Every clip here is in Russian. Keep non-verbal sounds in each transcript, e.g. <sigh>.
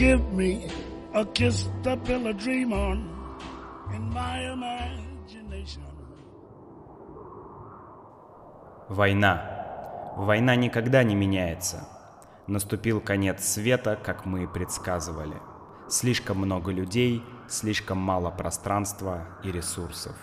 give me a kiss to build a dream on in my imagination. Война. Война никогда не меняется. Наступил конец света, как мы и предсказывали. Слишком много людей, слишком мало пространства и ресурсов.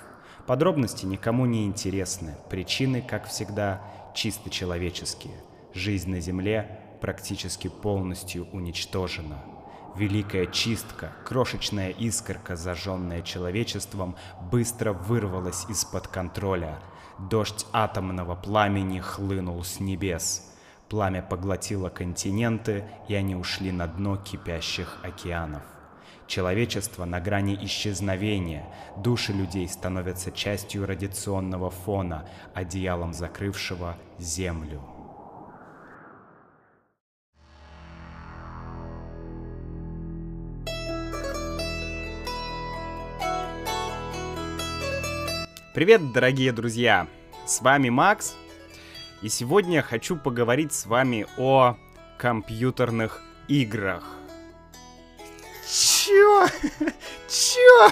Подробности никому не интересны, причины, как всегда, чисто человеческие. Жизнь на Земле практически полностью уничтожена. Великая чистка, крошечная искорка, зажженная человечеством, быстро вырвалась из-под контроля. Дождь атомного пламени хлынул с небес. Пламя поглотило континенты, и они ушли на дно кипящих океанов. Человечество на грани исчезновения, души людей становятся частью радиационного фона, одеялом закрывшего Землю. Привет, дорогие друзья! С вами Макс, и сегодня хочу поговорить с вами о компьютерных играх. Чё? Чё?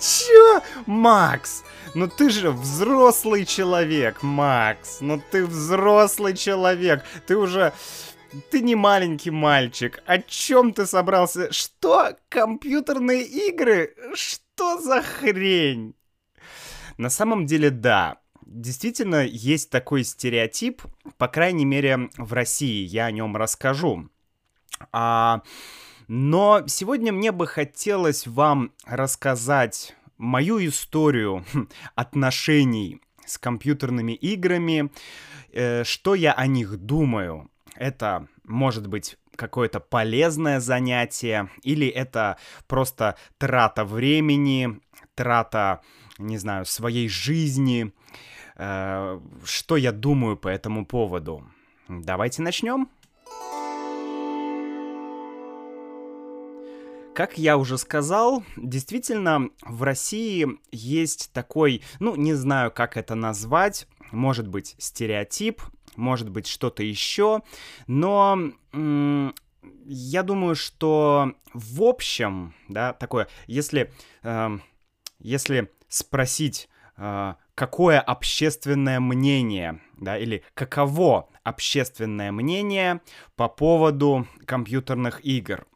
Чё? Макс, ну ты же взрослый человек, Макс. Ну ты взрослый человек. Ты уже... Ты не маленький мальчик. О чем ты собрался? Что? Компьютерные игры? Что за хрень? На самом деле, да. Действительно, есть такой стереотип, по крайней мере, в России. Я о нем расскажу. А, но сегодня мне бы хотелось вам рассказать мою историю <laughs> отношений с компьютерными играми, э, что я о них думаю. Это может быть какое-то полезное занятие, или это просто трата времени, трата не знаю, своей жизни, э, что я думаю по этому поводу. Давайте начнем. Как я уже сказал, действительно, в России есть такой, ну, не знаю, как это назвать, может быть, стереотип, может быть, что-то еще, но я думаю, что в общем, да, такое, если, э, если спросить, а, какое общественное мнение, да, или каково общественное мнение по поводу компьютерных игр.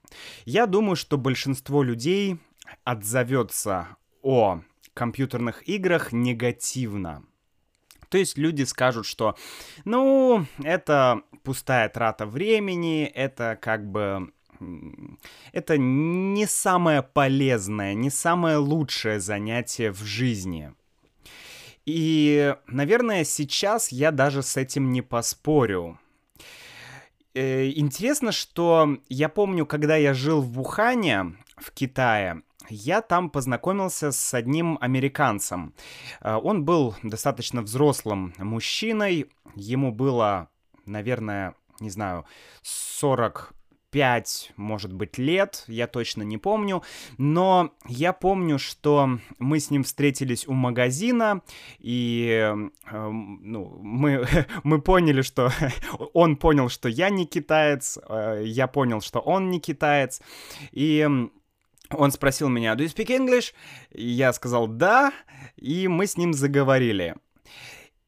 Я думаю, что большинство людей отзовется о компьютерных играх негативно. То есть люди скажут, что, ну, это пустая трата времени, это как бы это не самое полезное, не самое лучшее занятие в жизни. И, наверное, сейчас я даже с этим не поспорю. Э, интересно, что я помню, когда я жил в Вухане, в Китае, я там познакомился с одним американцем. Э, он был достаточно взрослым мужчиной, ему было, наверное, не знаю, 40 5, может быть, лет, я точно не помню, но я помню, что мы с ним встретились у магазина, и э, ну, мы, <laughs> мы поняли, что <laughs> он понял, что я не китаец, э, я понял, что он не китаец, и он спросил меня, do you speak English? Я сказал да, и мы с ним заговорили.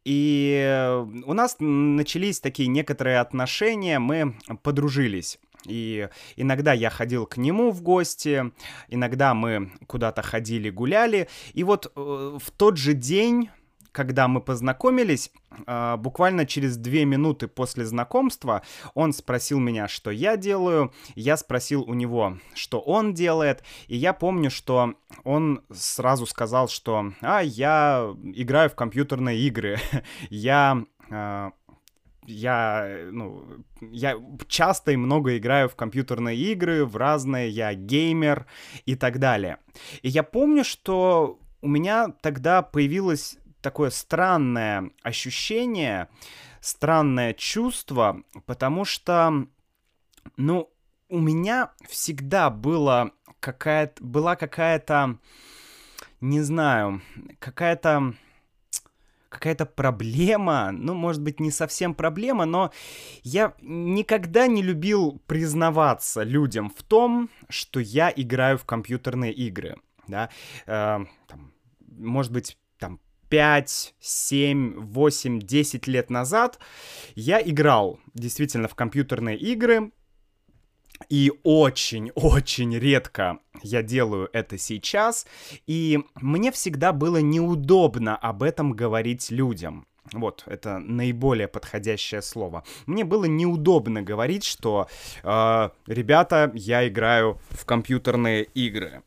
И у нас начались такие некоторые отношения, мы подружились. И иногда я ходил к нему в гости, иногда мы куда-то ходили, гуляли. И вот э, в тот же день, когда мы познакомились, э, буквально через две минуты после знакомства, он спросил меня, что я делаю, я спросил у него, что он делает, и я помню, что он сразу сказал, что «А, я играю в компьютерные игры, <laughs> я э, я, ну, я часто и много играю в компьютерные игры, в разные, я геймер и так далее. И я помню, что у меня тогда появилось такое странное ощущение, странное чувство, потому что, ну, у меня всегда было какая-то, была какая-то, не знаю, какая-то какая-то проблема, ну, может быть, не совсем проблема, но я никогда не любил признаваться людям в том, что я играю в компьютерные игры, да, э, там, может быть, там, 5, 7, 8, 10 лет назад я играл действительно в компьютерные игры, и очень-очень редко я делаю это сейчас, и мне всегда было неудобно об этом говорить людям. Вот, это наиболее подходящее слово. Мне было неудобно говорить, что э, ребята, я играю в компьютерные игры.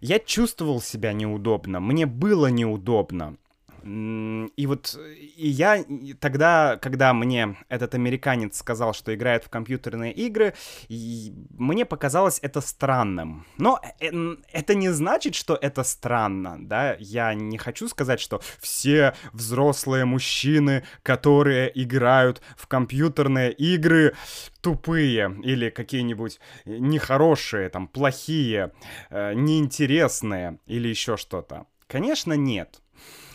Я чувствовал себя неудобно, мне было неудобно. И вот и я тогда, когда мне этот американец сказал, что играет в компьютерные игры, мне показалось это странным. Но э, это не значит, что это странно, да? Я не хочу сказать, что все взрослые мужчины, которые играют в компьютерные игры, тупые или какие-нибудь нехорошие, там, плохие, э, неинтересные или еще что-то. Конечно, нет.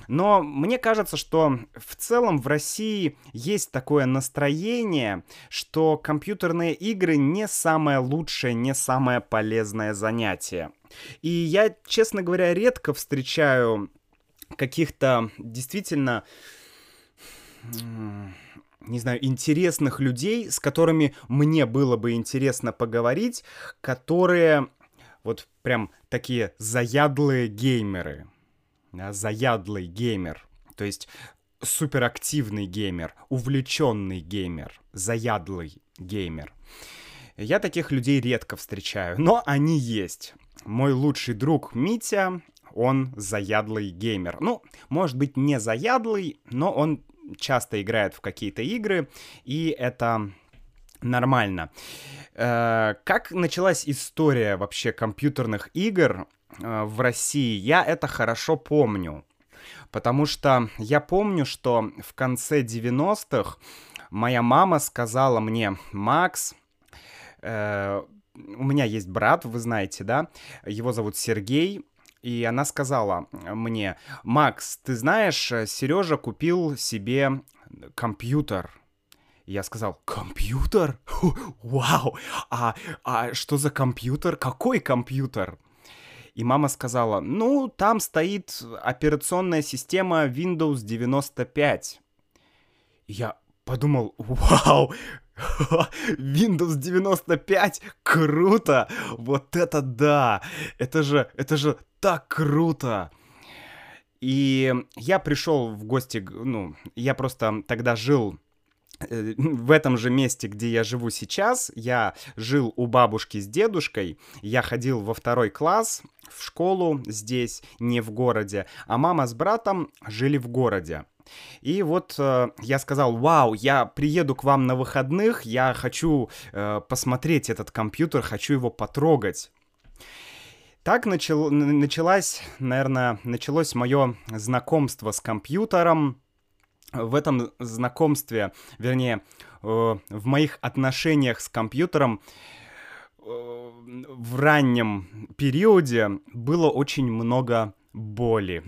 Но мне кажется, что в целом в России есть такое настроение, что компьютерные игры не самое лучшее, не самое полезное занятие. И я, честно говоря, редко встречаю каких-то действительно не знаю, интересных людей, с которыми мне было бы интересно поговорить, которые вот прям такие заядлые геймеры заядлый геймер, то есть суперактивный геймер, увлеченный геймер, заядлый геймер. Я таких людей редко встречаю, но они есть. Мой лучший друг Митя, он заядлый геймер. Ну, может быть, не заядлый, но он часто играет в какие-то игры, и это нормально. Э, как началась история вообще компьютерных игр? Э, в России, я это хорошо помню. Потому что я помню, что в конце 90-х моя мама сказала мне, Макс, э, у меня есть брат, вы знаете, да, его зовут Сергей, и она сказала мне, Макс, ты знаешь, Сережа купил себе компьютер. Я сказал, компьютер? Вау! А, а что за компьютер? Какой компьютер? И мама сказала, ну, там стоит операционная система Windows 95. И я подумал, <laughs> вау, <laughs> Windows 95, круто, вот это да, это же, это же так круто. И я пришел в гости, ну, я просто тогда жил в этом же месте, где я живу сейчас, я жил у бабушки с дедушкой, я ходил во второй класс в школу здесь, не в городе, а мама с братом жили в городе. И вот э, я сказал, вау, я приеду к вам на выходных, я хочу э, посмотреть этот компьютер, хочу его потрогать. Так начал, началось, наверное, началось мое знакомство с компьютером в этом знакомстве, вернее, э, в моих отношениях с компьютером э, в раннем периоде было очень много боли.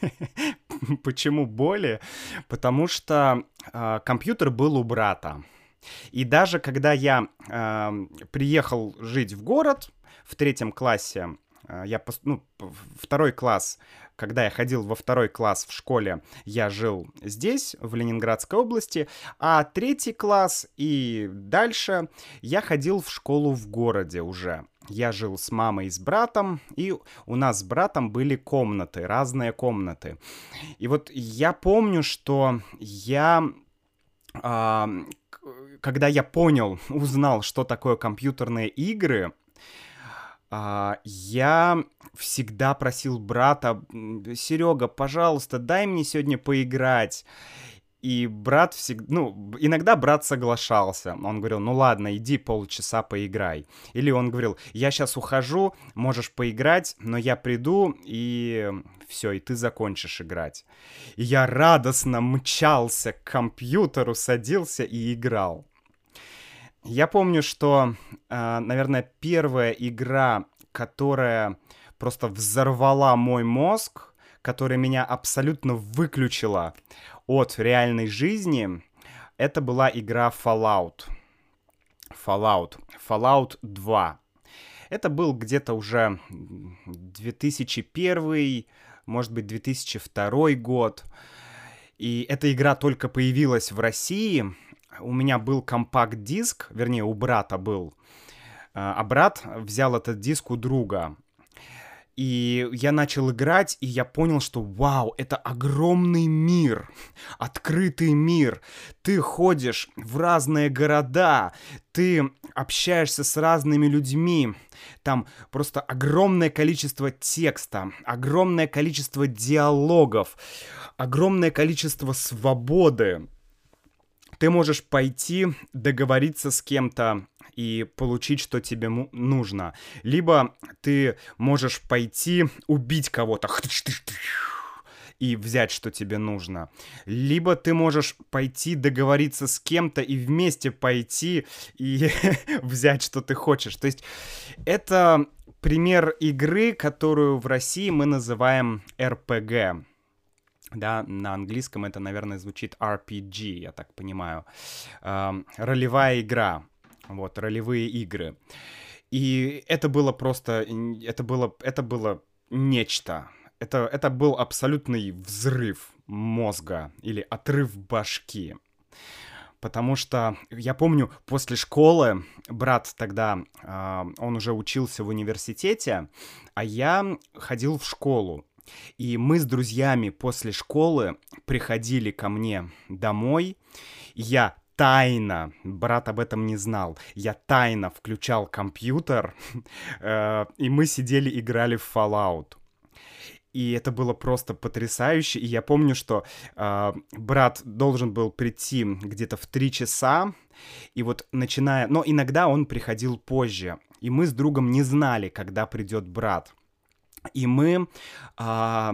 <laughs> Почему боли? Потому что э, компьютер был у брата. И даже когда я э, приехал жить в город в третьем классе, э, я ну, второй класс когда я ходил во второй класс в школе, я жил здесь, в Ленинградской области, а третий класс и дальше я ходил в школу в городе уже. Я жил с мамой и с братом, и у нас с братом были комнаты, разные комнаты. И вот я помню, что я а, когда я понял, узнал, что такое компьютерные игры, я всегда просил брата, Серега, пожалуйста, дай мне сегодня поиграть. И брат всегда, ну, иногда брат соглашался. Он говорил, ну ладно, иди полчаса поиграй. Или он говорил, я сейчас ухожу, можешь поиграть, но я приду, и все, и ты закончишь играть. И я радостно мчался к компьютеру, садился и играл. Я помню, что, э, наверное, первая игра, которая просто взорвала мой мозг, которая меня абсолютно выключила от реальной жизни, это была игра Fallout. Fallout. Fallout 2. Это был где-то уже 2001, может быть, 2002 год. И эта игра только появилась в России. У меня был компакт-диск, вернее, у брата был. А брат взял этот диск у друга. И я начал играть, и я понял, что вау, это огромный мир, открытый мир. Ты ходишь в разные города, ты общаешься с разными людьми. Там просто огромное количество текста, огромное количество диалогов, огромное количество свободы. Ты можешь пойти договориться с кем-то и получить, что тебе нужно. Либо ты можешь пойти убить кого-то и взять, что тебе нужно. Либо ты можешь пойти договориться с кем-то и вместе пойти и <laughs> взять, что ты хочешь. То есть это пример игры, которую в России мы называем RPG. Да, на английском это, наверное, звучит RPG, я так понимаю. Эм, ролевая игра. Вот, ролевые игры. И это было просто... Это было, это было нечто. Это, это был абсолютный взрыв мозга или отрыв башки. Потому что я помню, после школы брат тогда, э, он уже учился в университете, а я ходил в школу. И мы с друзьями после школы приходили ко мне домой. Я тайно, брат об этом не знал, я тайно включал компьютер, <laughs> э, и мы сидели, играли в Fallout. И это было просто потрясающе. И я помню, что э, брат должен был прийти где-то в три часа. И вот начиная... Но иногда он приходил позже. И мы с другом не знали, когда придет брат. И мы... Э,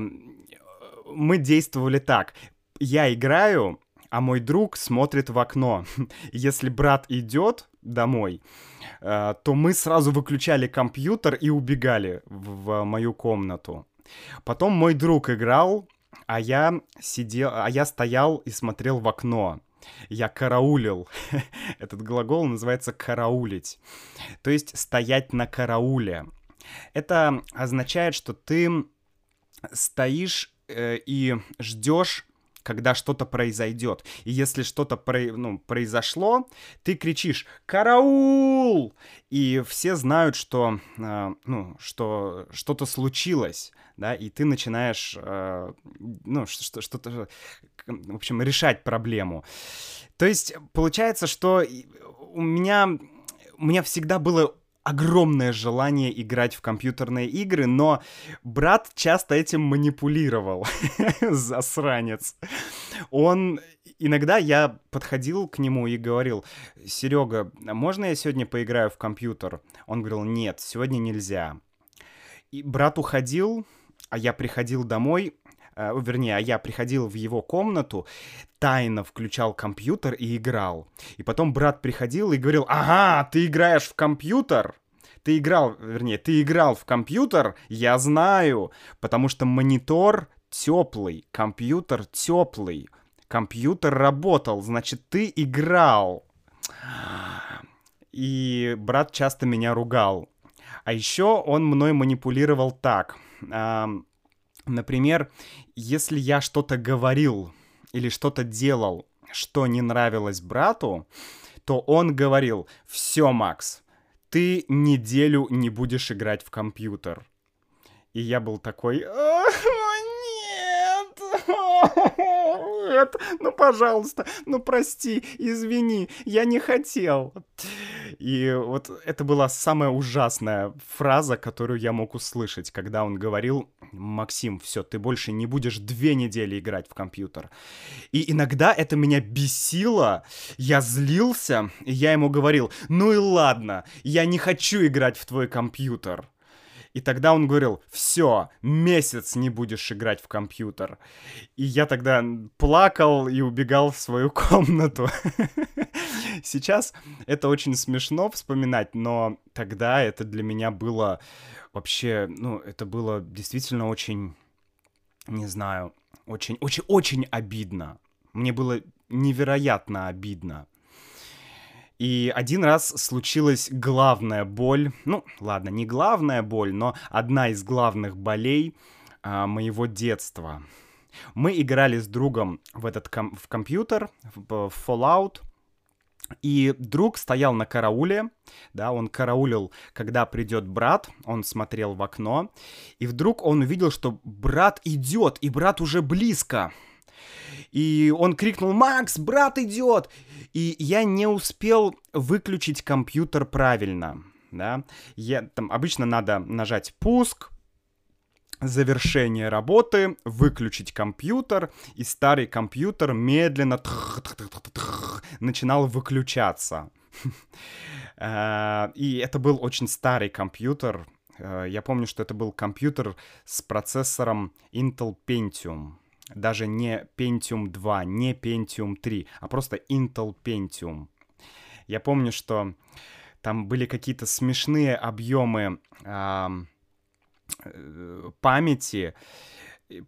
мы действовали так. Я играю, а мой друг смотрит в окно. <laughs> Если брат идет домой, э, то мы сразу выключали компьютер и убегали в мою комнату. Потом мой друг играл, а я сидел, а я стоял и смотрел в окно. Я караулил. <laughs> Этот глагол называется караулить. То есть стоять на карауле. Это означает, что ты стоишь э, и ждешь когда что-то произойдет. И если что-то про, ну, произошло, ты кричишь «Караул!» И все знают, что, э, ну, что что-то случилось, да, и ты начинаешь, э, ну, что-то, в общем, решать проблему. То есть получается, что у меня, у меня всегда было огромное желание играть в компьютерные игры, но брат часто этим манипулировал, <laughs> засранец. Он иногда я подходил к нему и говорил, Серега, можно я сегодня поиграю в компьютер? Он говорил, нет, сегодня нельзя. И брат уходил, а я приходил домой, э, вернее, а я приходил в его комнату, тайно включал компьютер и играл. И потом брат приходил и говорил, ага, ты играешь в компьютер? Ты играл, вернее, ты играл в компьютер, я знаю, потому что монитор теплый, компьютер теплый, компьютер работал, значит, ты играл. И брат часто меня ругал. А еще он мной манипулировал так. Например, если я что-то говорил или что-то делал, что не нравилось брату, то он говорил, все, Макс, ты неделю не будешь играть в компьютер. И я был такой, нет, ну, пожалуйста, ну, прости, извини, я не хотел. И вот это была самая ужасная фраза, которую я мог услышать, когда он говорил, Максим, все, ты больше не будешь две недели играть в компьютер. И иногда это меня бесило, я злился, и я ему говорил, ну и ладно, я не хочу играть в твой компьютер. И тогда он говорил, все, месяц не будешь играть в компьютер. И я тогда плакал и убегал в свою <laughs> комнату. Сейчас это очень смешно вспоминать, но тогда это для меня было вообще, ну, это было действительно очень не знаю, очень-очень-очень обидно. Мне было невероятно обидно. И один раз случилась главная боль. Ну, ладно, не главная боль, но одна из главных болей а, моего детства. Мы играли с другом в этот ком- в компьютер, в, в Fallout. И друг стоял на карауле, да, он караулил, когда придет брат, он смотрел в окно, и вдруг он увидел, что брат идет, и брат уже близко. И он крикнул «Макс, брат идет!» И я не успел выключить компьютер правильно, да. Я, там обычно надо нажать «Пуск», завершение работы, выключить компьютер, и старый компьютер медленно начинал выключаться. Э, <laughs> и это был очень старый компьютер. Э, я помню, что это был компьютер с процессором Intel Pentium. Даже не Pentium 2, не Pentium 3, а просто Intel Pentium. Я помню, что там были какие-то смешные объемы Э, памяти.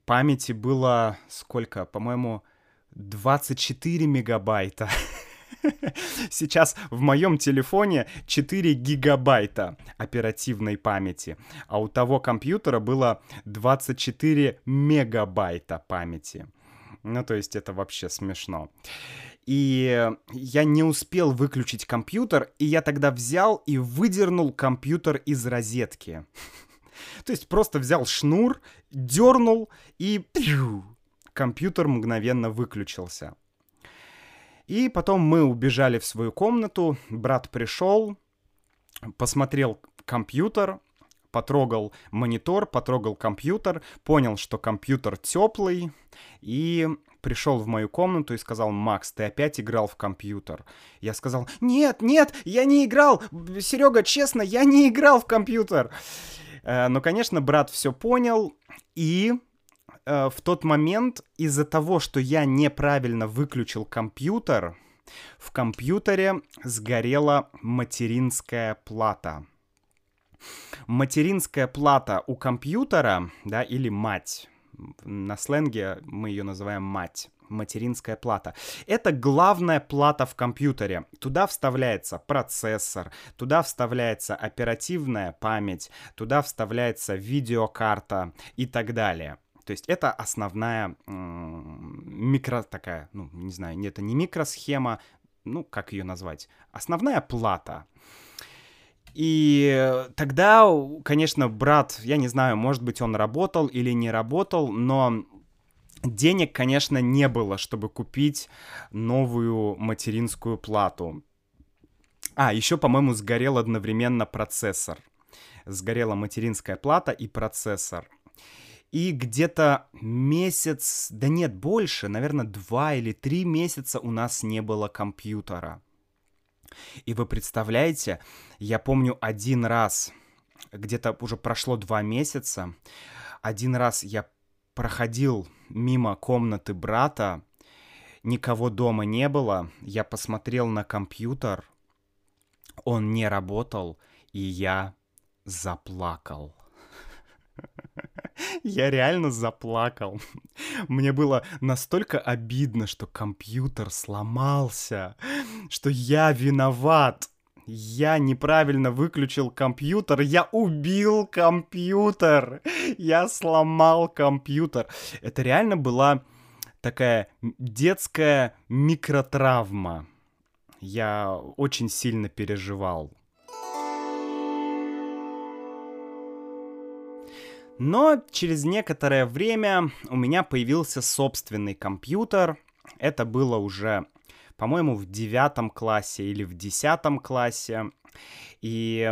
Памяти было сколько? По-моему, 24 мегабайта. <laughs> <laughs> Сейчас в моем телефоне 4 гигабайта оперативной памяти, а у того компьютера было 24 мегабайта памяти. Ну, то есть это вообще смешно. И я не успел выключить компьютер, и я тогда взял и выдернул компьютер из розетки. <laughs> То есть просто взял шнур, дернул и компьютер мгновенно выключился. И потом мы убежали в свою комнату, брат пришел, посмотрел компьютер, потрогал монитор, потрогал компьютер, понял, что компьютер теплый, и пришел в мою комнату и сказал, Макс, ты опять играл в компьютер. Я сказал, нет, нет, я не играл, Серега, честно, я не играл в компьютер. Э, но, конечно, брат все понял, и э, в тот момент из-за того, что я неправильно выключил компьютер, в компьютере сгорела материнская плата. Материнская плата у компьютера, да, или мать. На сленге мы ее называем мать материнская плата. Это главная плата в компьютере. Туда вставляется процессор, туда вставляется оперативная память, туда вставляется видеокарта и так далее. То есть это основная микро такая, ну, не знаю, это не микросхема, ну, как ее назвать? Основная плата. И тогда, конечно, брат, я не знаю, может быть, он работал или не работал, но денег, конечно, не было, чтобы купить новую материнскую плату. А, еще, по-моему, сгорел одновременно процессор. Сгорела материнская плата и процессор. И где-то месяц, да нет, больше, наверное, два или три месяца у нас не было компьютера. И вы представляете, я помню один раз, где-то уже прошло два месяца, один раз я проходил мимо комнаты брата, никого дома не было, я посмотрел на компьютер, он не работал, и я заплакал. Я реально заплакал. <laughs> Мне было настолько обидно, что компьютер сломался, что я виноват. Я неправильно выключил компьютер, я убил компьютер, я сломал компьютер. Это реально была такая детская микротравма. Я очень сильно переживал. Но через некоторое время у меня появился собственный компьютер. Это было уже по-моему, в девятом классе или в десятом классе. И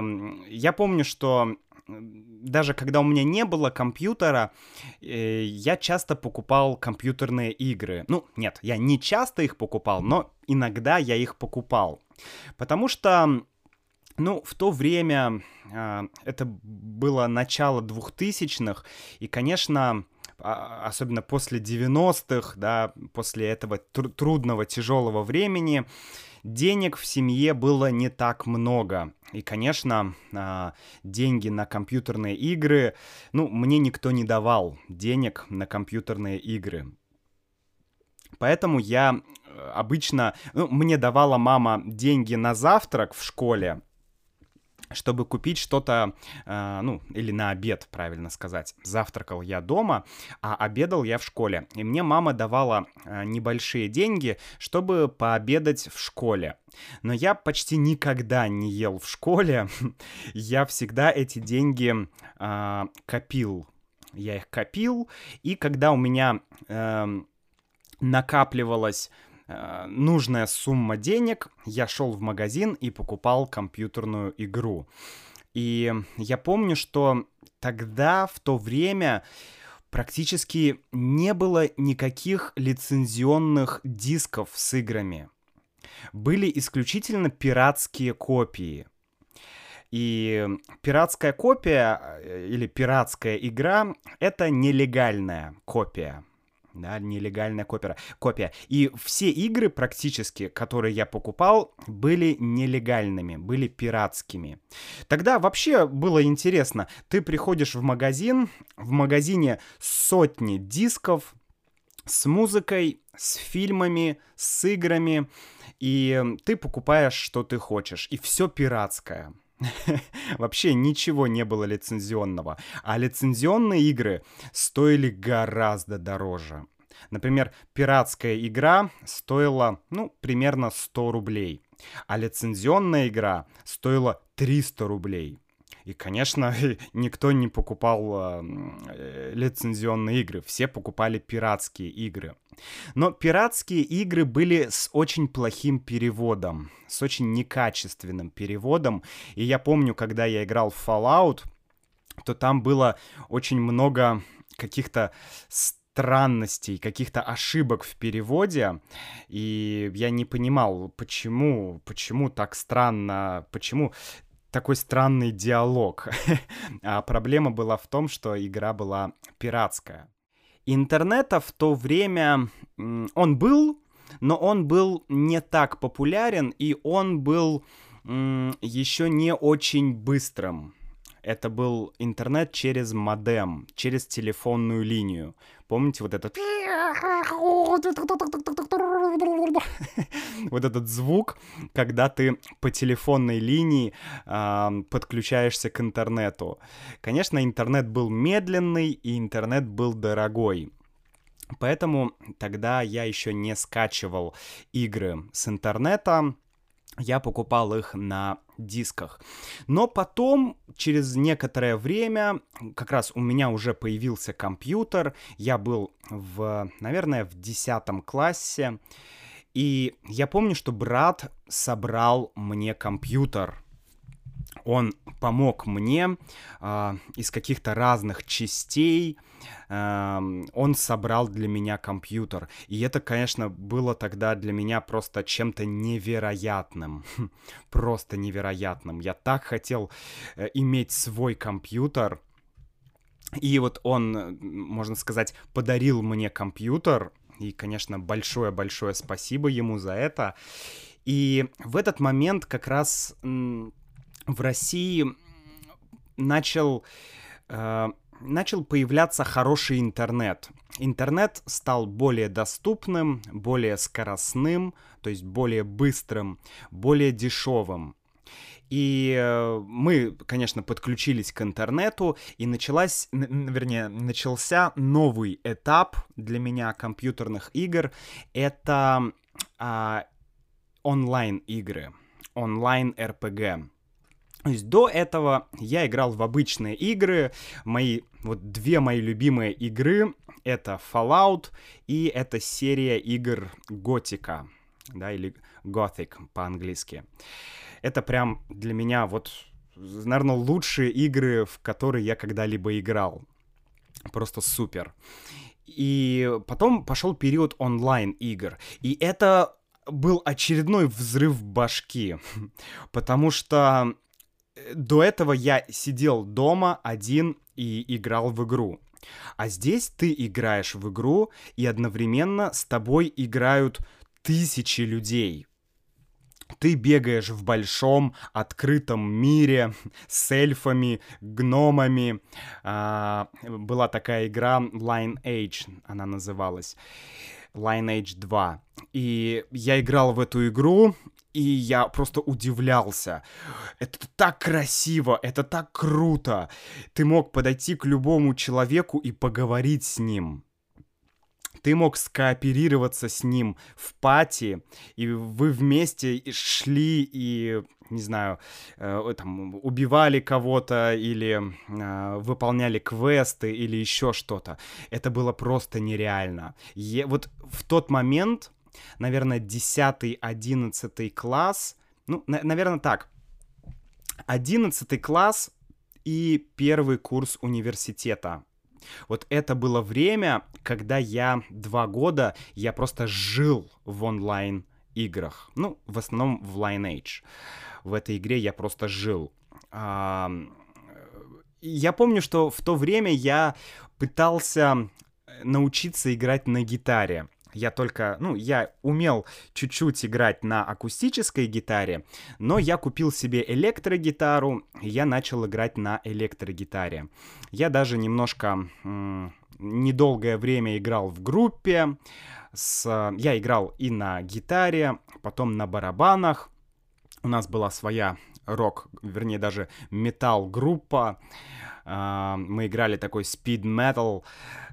я помню, что даже когда у меня не было компьютера, э, я часто покупал компьютерные игры. Ну, нет, я не часто их покупал, но иногда я их покупал. Потому что, ну, в то время э, это было начало двухтысячных, и, конечно, а, особенно после 90-х, да, после этого тр- трудного, тяжелого времени, денег в семье было не так много. И, конечно, а, деньги на компьютерные игры, ну, мне никто не давал денег на компьютерные игры. Поэтому я э, обычно, ну, мне давала мама деньги на завтрак в школе, чтобы купить что-то, э, ну, или на обед, правильно сказать. Завтракал я дома, а обедал я в школе. И мне мама давала э, небольшие деньги, чтобы пообедать в школе. Но я почти никогда не ел в школе. <laughs> я всегда эти деньги э, копил. Я их копил, и когда у меня э, накапливалось Э, нужная сумма денег, я шел в магазин и покупал компьютерную игру. И я помню, что тогда, в то время, практически не было никаких лицензионных дисков с играми. Были исключительно пиратские копии. И пиратская копия э, или пиратская игра — это нелегальная копия да, нелегальная копия. копия. И все игры практически, которые я покупал, были нелегальными, были пиратскими. Тогда вообще было интересно. Ты приходишь в магазин, в магазине сотни дисков с музыкой, с фильмами, с играми, и ты покупаешь, что ты хочешь, и все пиратское. <laughs> Вообще ничего не было лицензионного. А лицензионные игры стоили гораздо дороже. Например, пиратская игра стоила, ну, примерно 100 рублей. А лицензионная игра стоила 300 рублей. И, конечно, <laughs> никто не покупал э, лицензионные игры, все покупали пиратские игры. Но пиратские игры были с очень плохим переводом, с очень некачественным переводом. И я помню, когда я играл в Fallout, то там было очень много каких-то странностей, каких-то ошибок в переводе, и я не понимал, почему, почему так странно, почему такой странный диалог. <laughs> а проблема была в том, что игра была пиратская. Интернета в то время он был, но он был не так популярен, и он был еще не очень быстрым. Это был интернет через модем, через телефонную линию. Помните вот этот... <laughs> вот этот звук, когда ты по телефонной линии э, подключаешься к интернету. Конечно, интернет был медленный, и интернет был дорогой. Поэтому тогда я еще не скачивал игры с интернета, я покупал их на дисках. Но потом, через некоторое время, как раз у меня уже появился компьютер, я был в, наверное, в 10 классе, и я помню, что брат собрал мне компьютер. Он помог мне э, из каких-то разных частей. Э, он собрал для меня компьютер. И это, конечно, было тогда для меня просто чем-то невероятным. просто невероятным. Я так хотел э, иметь свой компьютер. И вот он, можно сказать, подарил мне компьютер и, конечно, большое-большое спасибо ему за это. И в этот момент как раз в России начал, э, начал появляться хороший интернет. Интернет стал более доступным, более скоростным, то есть более быстрым, более дешевым. И э, мы, конечно, подключились к интернету, и началась, вернее, начался новый этап для меня компьютерных игр. Это а, онлайн-игры, онлайн-РПГ. То есть до этого я играл в обычные игры. Мои, вот две мои любимые игры — это Fallout и это серия игр Готика, да, или Gothic по-английски. Это прям для меня вот, наверное, лучшие игры, в которые я когда-либо играл. Просто супер. И потом пошел период онлайн-игр. И это был очередной взрыв башки, <laughs> потому что до этого я сидел дома один и играл в игру. А здесь ты играешь в игру, и одновременно с тобой играют тысячи людей. ты бегаешь в большом открытом мире <laughs> с эльфами, гномами. А, была такая игра Lineage, она называлась. Lineage 2. И я играл в эту игру, и я просто удивлялся. Это так красиво, это так круто. Ты мог подойти к любому человеку и поговорить с ним ты мог скооперироваться с ним в пати, и вы вместе шли и, не знаю, э, там, убивали кого-то или э, выполняли квесты или еще что-то. Это было просто нереально. Е- вот в тот момент, наверное, 10-11 класс, ну, на- наверное, так, 11 класс и первый курс университета вот это было время, когда я два года, я просто жил в онлайн играх. Ну, в основном в Lineage. В этой игре я просто жил. Я помню, что в то время я пытался научиться играть на гитаре я только, ну, я умел чуть-чуть играть на акустической гитаре, но я купил себе электрогитару, и я начал играть на электрогитаре. Я даже немножко м- недолгое время играл в группе, с, я играл и на гитаре, потом на барабанах. У нас была своя рок, вернее даже метал-группа. А, мы играли такой speed metal,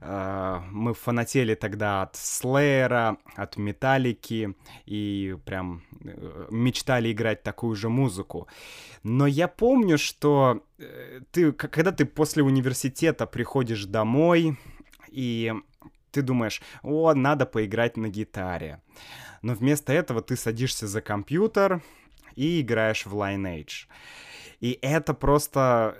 а, мы фанатели тогда от Слеера, от Металлики и прям э, мечтали играть такую же музыку. Но я помню, что э, ты, когда ты после университета приходишь домой и ты думаешь, о, надо поиграть на гитаре. Но вместо этого ты садишься за компьютер и играешь в Lineage. И это просто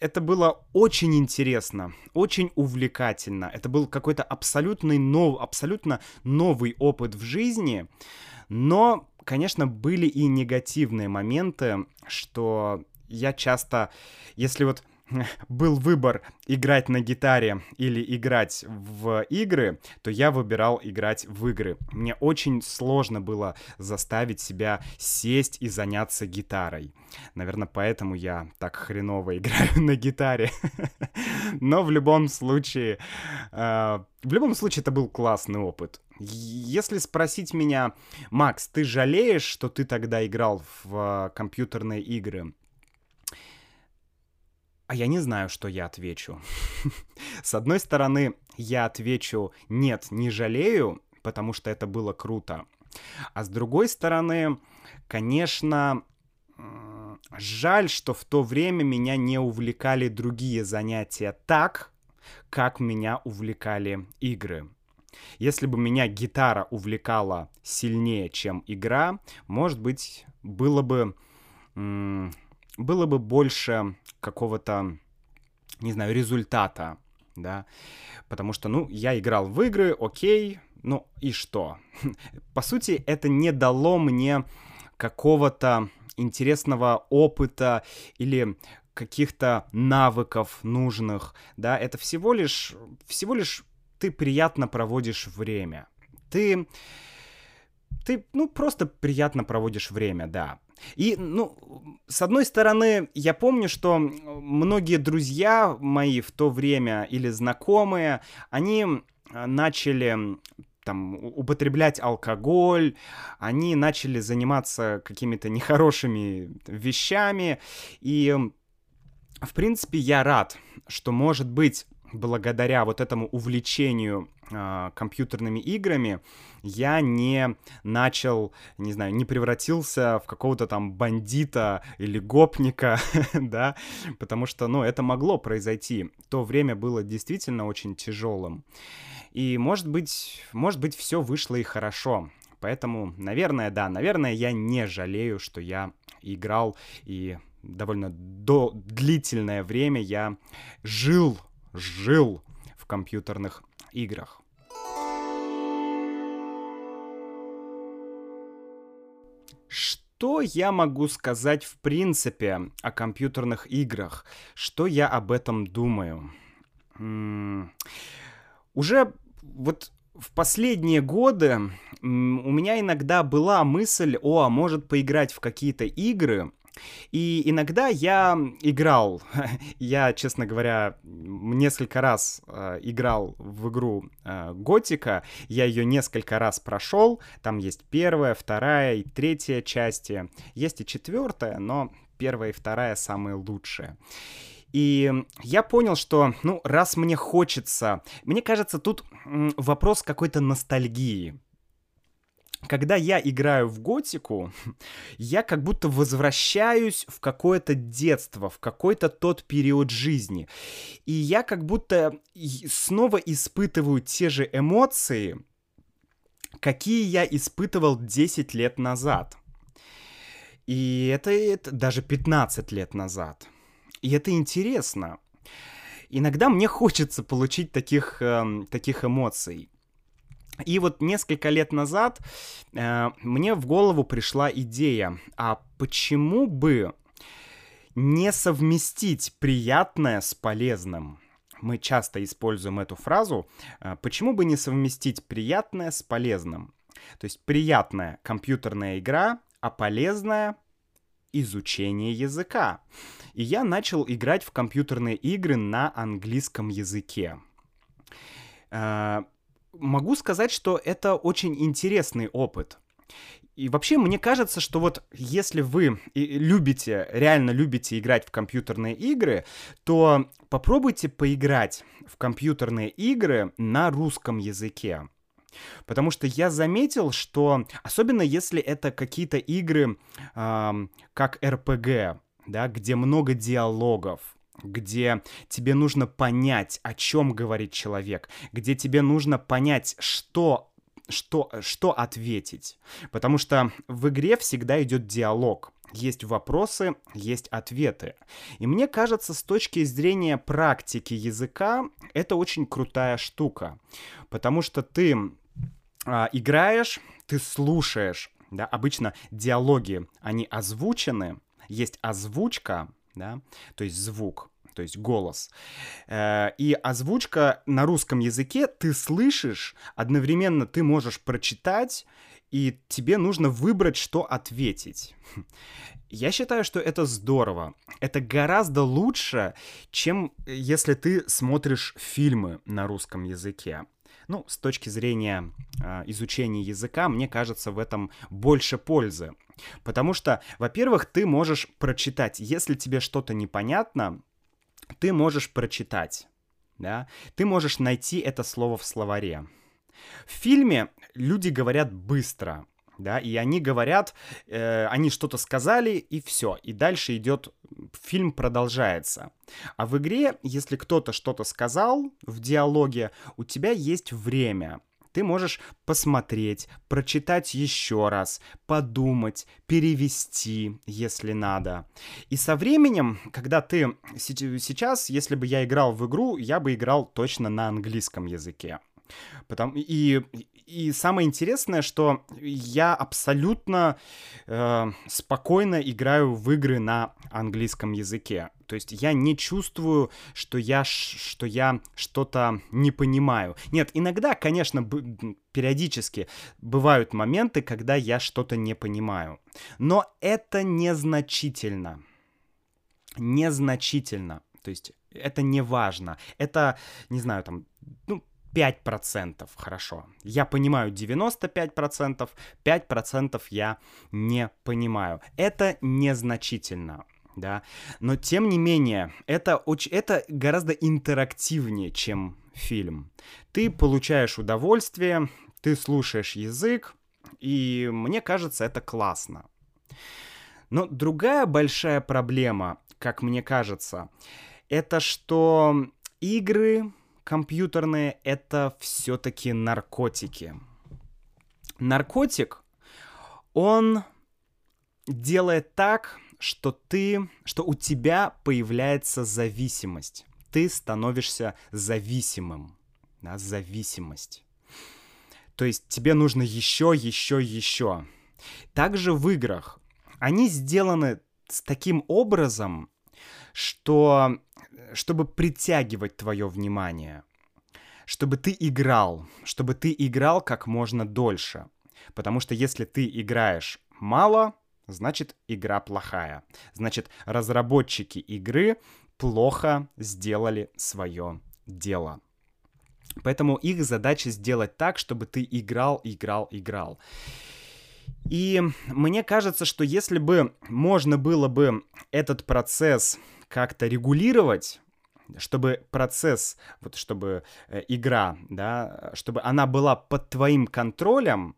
это было очень интересно, очень увлекательно. Это был какой-то абсолютный нов, абсолютно новый опыт в жизни. Но, конечно, были и негативные моменты, что я часто, если вот <laughs> был выбор играть на гитаре или играть в игры, то я выбирал играть в игры. Мне очень сложно было заставить себя сесть и заняться гитарой. Наверное, поэтому я так хреново <laughs> играю на гитаре. <laughs> Но в любом случае, э, в любом случае это был классный опыт. Если спросить меня, Макс, ты жалеешь, что ты тогда играл в э, компьютерные игры? А я не знаю, что я отвечу. <laughs> С одной стороны, я отвечу «нет, не жалею», потому что это было круто. А с другой стороны, конечно, жаль, что в то время меня не увлекали другие занятия так, как меня увлекали игры. Если бы меня гитара увлекала сильнее, чем игра, может быть, было бы было бы больше какого-то, не знаю, результата, да, потому что, ну, я играл в игры, окей, ну и что? <laughs> По сути, это не дало мне какого-то интересного опыта или каких-то навыков нужных, да, это всего лишь, всего лишь ты приятно проводишь время. Ты, ты, ну, просто приятно проводишь время, да. И, ну, с одной стороны, я помню, что многие друзья мои в то время или знакомые, они а, начали там употреблять алкоголь, они начали заниматься какими-то нехорошими вещами, и в принципе я рад, что может быть благодаря вот этому увлечению э, компьютерными играми я не начал, не знаю, не превратился в какого-то там бандита или гопника, <laughs> да, потому что, ну, это могло произойти. То время было действительно очень тяжелым. И, может быть, может быть, все вышло и хорошо. Поэтому, наверное, да, наверное, я не жалею, что я играл и довольно до длительное время я жил жил в компьютерных играх. Что я могу сказать в принципе о компьютерных играх? Что я об этом думаю? Уже вот в последние годы у меня иногда была мысль, о, а может поиграть в какие-то игры, и иногда я играл, <laughs> я, честно говоря, несколько раз э, играл в игру э, Готика, я ее несколько раз прошел, там есть первая, вторая и третья части, есть и четвертая, но первая и вторая самые лучшие. И я понял, что, ну, раз мне хочется, мне кажется, тут вопрос какой-то ностальгии когда я играю в готику, <laughs> я как будто возвращаюсь в какое-то детство, в какой-то тот период жизни. И я как будто снова испытываю те же эмоции, какие я испытывал 10 лет назад. И это, это даже 15 лет назад. И это интересно. Иногда мне хочется получить таких, э, таких эмоций. И вот несколько лет назад э, мне в голову пришла идея, а почему бы не совместить приятное с полезным? Мы часто используем эту фразу. Э, почему бы не совместить приятное с полезным? То есть приятная компьютерная игра, а полезная изучение языка. И я начал играть в компьютерные игры на английском языке. Э, могу сказать, что это очень интересный опыт. И вообще, мне кажется, что вот если вы любите, реально любите играть в компьютерные игры, то попробуйте поиграть в компьютерные игры на русском языке. Потому что я заметил, что особенно если это какие-то игры, э, как RPG, да, где много диалогов, где тебе нужно понять, о чем говорит человек, где тебе нужно понять, что что, что ответить. Потому что в игре всегда идет диалог. Есть вопросы, есть ответы. И мне кажется, с точки зрения практики языка, это очень крутая штука. Потому что ты а, играешь, ты слушаешь. Да? Обычно диалоги, они озвучены, есть озвучка, да, то есть звук то есть голос. Э, и озвучка на русском языке ты слышишь, одновременно ты можешь прочитать, и тебе нужно выбрать, что ответить. Я считаю, что это здорово. Это гораздо лучше, чем если ты смотришь фильмы на русском языке. Ну, с точки зрения э, изучения языка, мне кажется, в этом больше пользы. Потому что, во-первых, ты можешь прочитать. Если тебе что-то непонятно, ты можешь прочитать, да, ты можешь найти это слово в словаре. В фильме люди говорят быстро, да, и они говорят, э, они что-то сказали, и все, и дальше идет, фильм продолжается. А в игре, если кто-то что-то сказал в диалоге, у тебя есть время, ты можешь посмотреть, прочитать еще раз, подумать, перевести, если надо. И со временем, когда ты сейчас, если бы я играл в игру, я бы играл точно на английском языке. Потому, и, и самое интересное, что я абсолютно э, спокойно играю в игры на английском языке. То есть я не чувствую, что я, что я что-то не понимаю. Нет, иногда, конечно, периодически бывают моменты, когда я что-то не понимаю. Но это незначительно. Незначительно. То есть это не важно. Это, не знаю, там, ну, 5% хорошо. Я понимаю 95%, 5% я не понимаю. Это незначительно. Да, но тем не менее, это, очень, это гораздо интерактивнее, чем фильм. Ты получаешь удовольствие, ты слушаешь язык, и мне кажется, это классно. Но другая большая проблема, как мне кажется, это что игры компьютерные — это все-таки наркотики. Наркотик, он делает так, что ты, что у тебя появляется зависимость. Ты становишься зависимым. Да, зависимость. То есть тебе нужно еще, еще, еще. Также в играх. Они сделаны с таким образом, что чтобы притягивать твое внимание, чтобы ты играл, чтобы ты играл как можно дольше. Потому что если ты играешь мало, значит игра плохая. Значит, разработчики игры плохо сделали свое дело. Поэтому их задача сделать так, чтобы ты играл, играл, играл. И мне кажется, что если бы можно было бы этот процесс как-то регулировать, чтобы процесс, вот чтобы э, игра, да, чтобы она была под твоим контролем,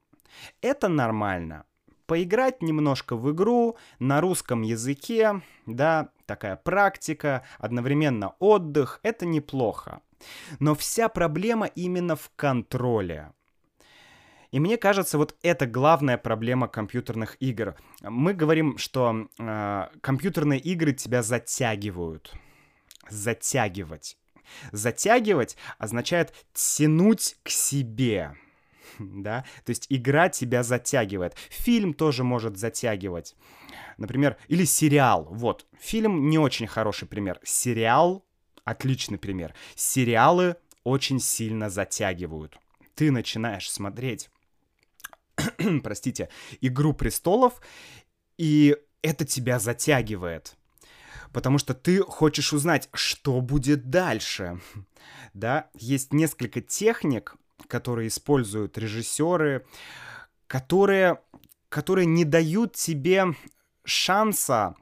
это нормально. Поиграть немножко в игру на русском языке, да, такая практика, одновременно отдых, это неплохо. Но вся проблема именно в контроле. И мне кажется, вот это главная проблема компьютерных игр. Мы говорим, что э, компьютерные игры тебя затягивают. Затягивать. Затягивать означает тянуть к себе. <laughs> Да? То есть игра тебя затягивает. Фильм тоже может затягивать. Например, или сериал. Вот, фильм не очень хороший пример. Сериал отличный пример. Сериалы очень сильно затягивают. Ты начинаешь смотреть <clears throat> простите, Игру престолов, и это тебя затягивает. Потому что ты хочешь узнать, что будет дальше. <laughs> Да, есть несколько техник, которые используют режиссеры, которые, которые не дают тебе шанса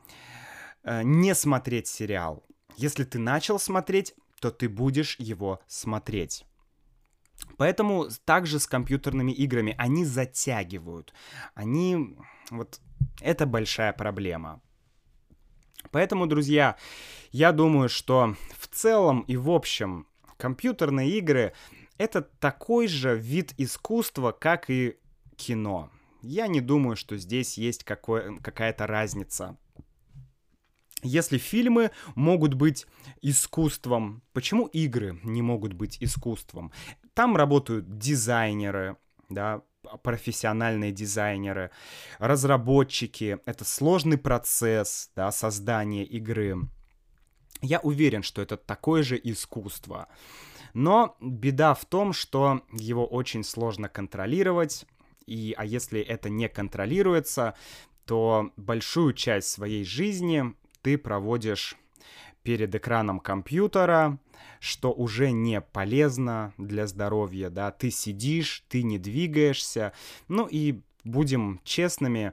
э, не смотреть сериал. Если ты начал смотреть, то ты будешь его смотреть. Поэтому также с компьютерными играми они затягивают. Они... Вот это большая проблема. Поэтому, друзья, я думаю, что в целом и в общем компьютерные игры это такой же вид искусства, как и кино. Я не думаю, что здесь есть какая-то разница. Если фильмы могут быть искусством, почему игры не могут быть искусством? Там работают дизайнеры, да, профессиональные дизайнеры, разработчики. Это сложный процесс да, создания игры. Я уверен, что это такое же искусство. Но беда в том, что его очень сложно контролировать. И, а если это не контролируется, то большую часть своей жизни ты проводишь перед экраном компьютера, что уже не полезно для здоровья, да, ты сидишь, ты не двигаешься, ну и будем честными,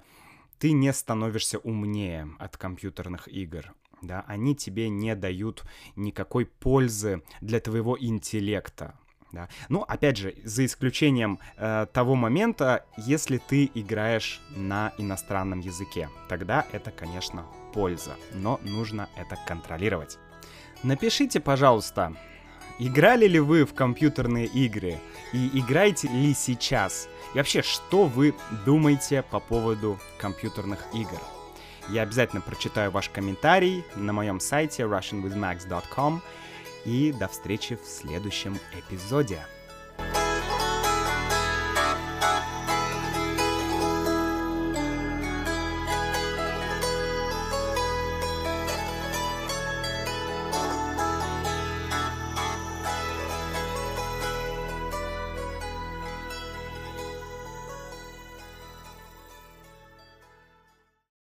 ты не становишься умнее от компьютерных игр, да, они тебе не дают никакой пользы для твоего интеллекта, да. Ну, опять же, за исключением э, того момента, если ты играешь на иностранном языке, тогда это, конечно, польза, но нужно это контролировать. Напишите, пожалуйста, играли ли вы в компьютерные игры и играете ли сейчас? И вообще, что вы думаете по поводу компьютерных игр? Я обязательно прочитаю ваш комментарий на моем сайте russianwithmax.com и до встречи в следующем эпизоде.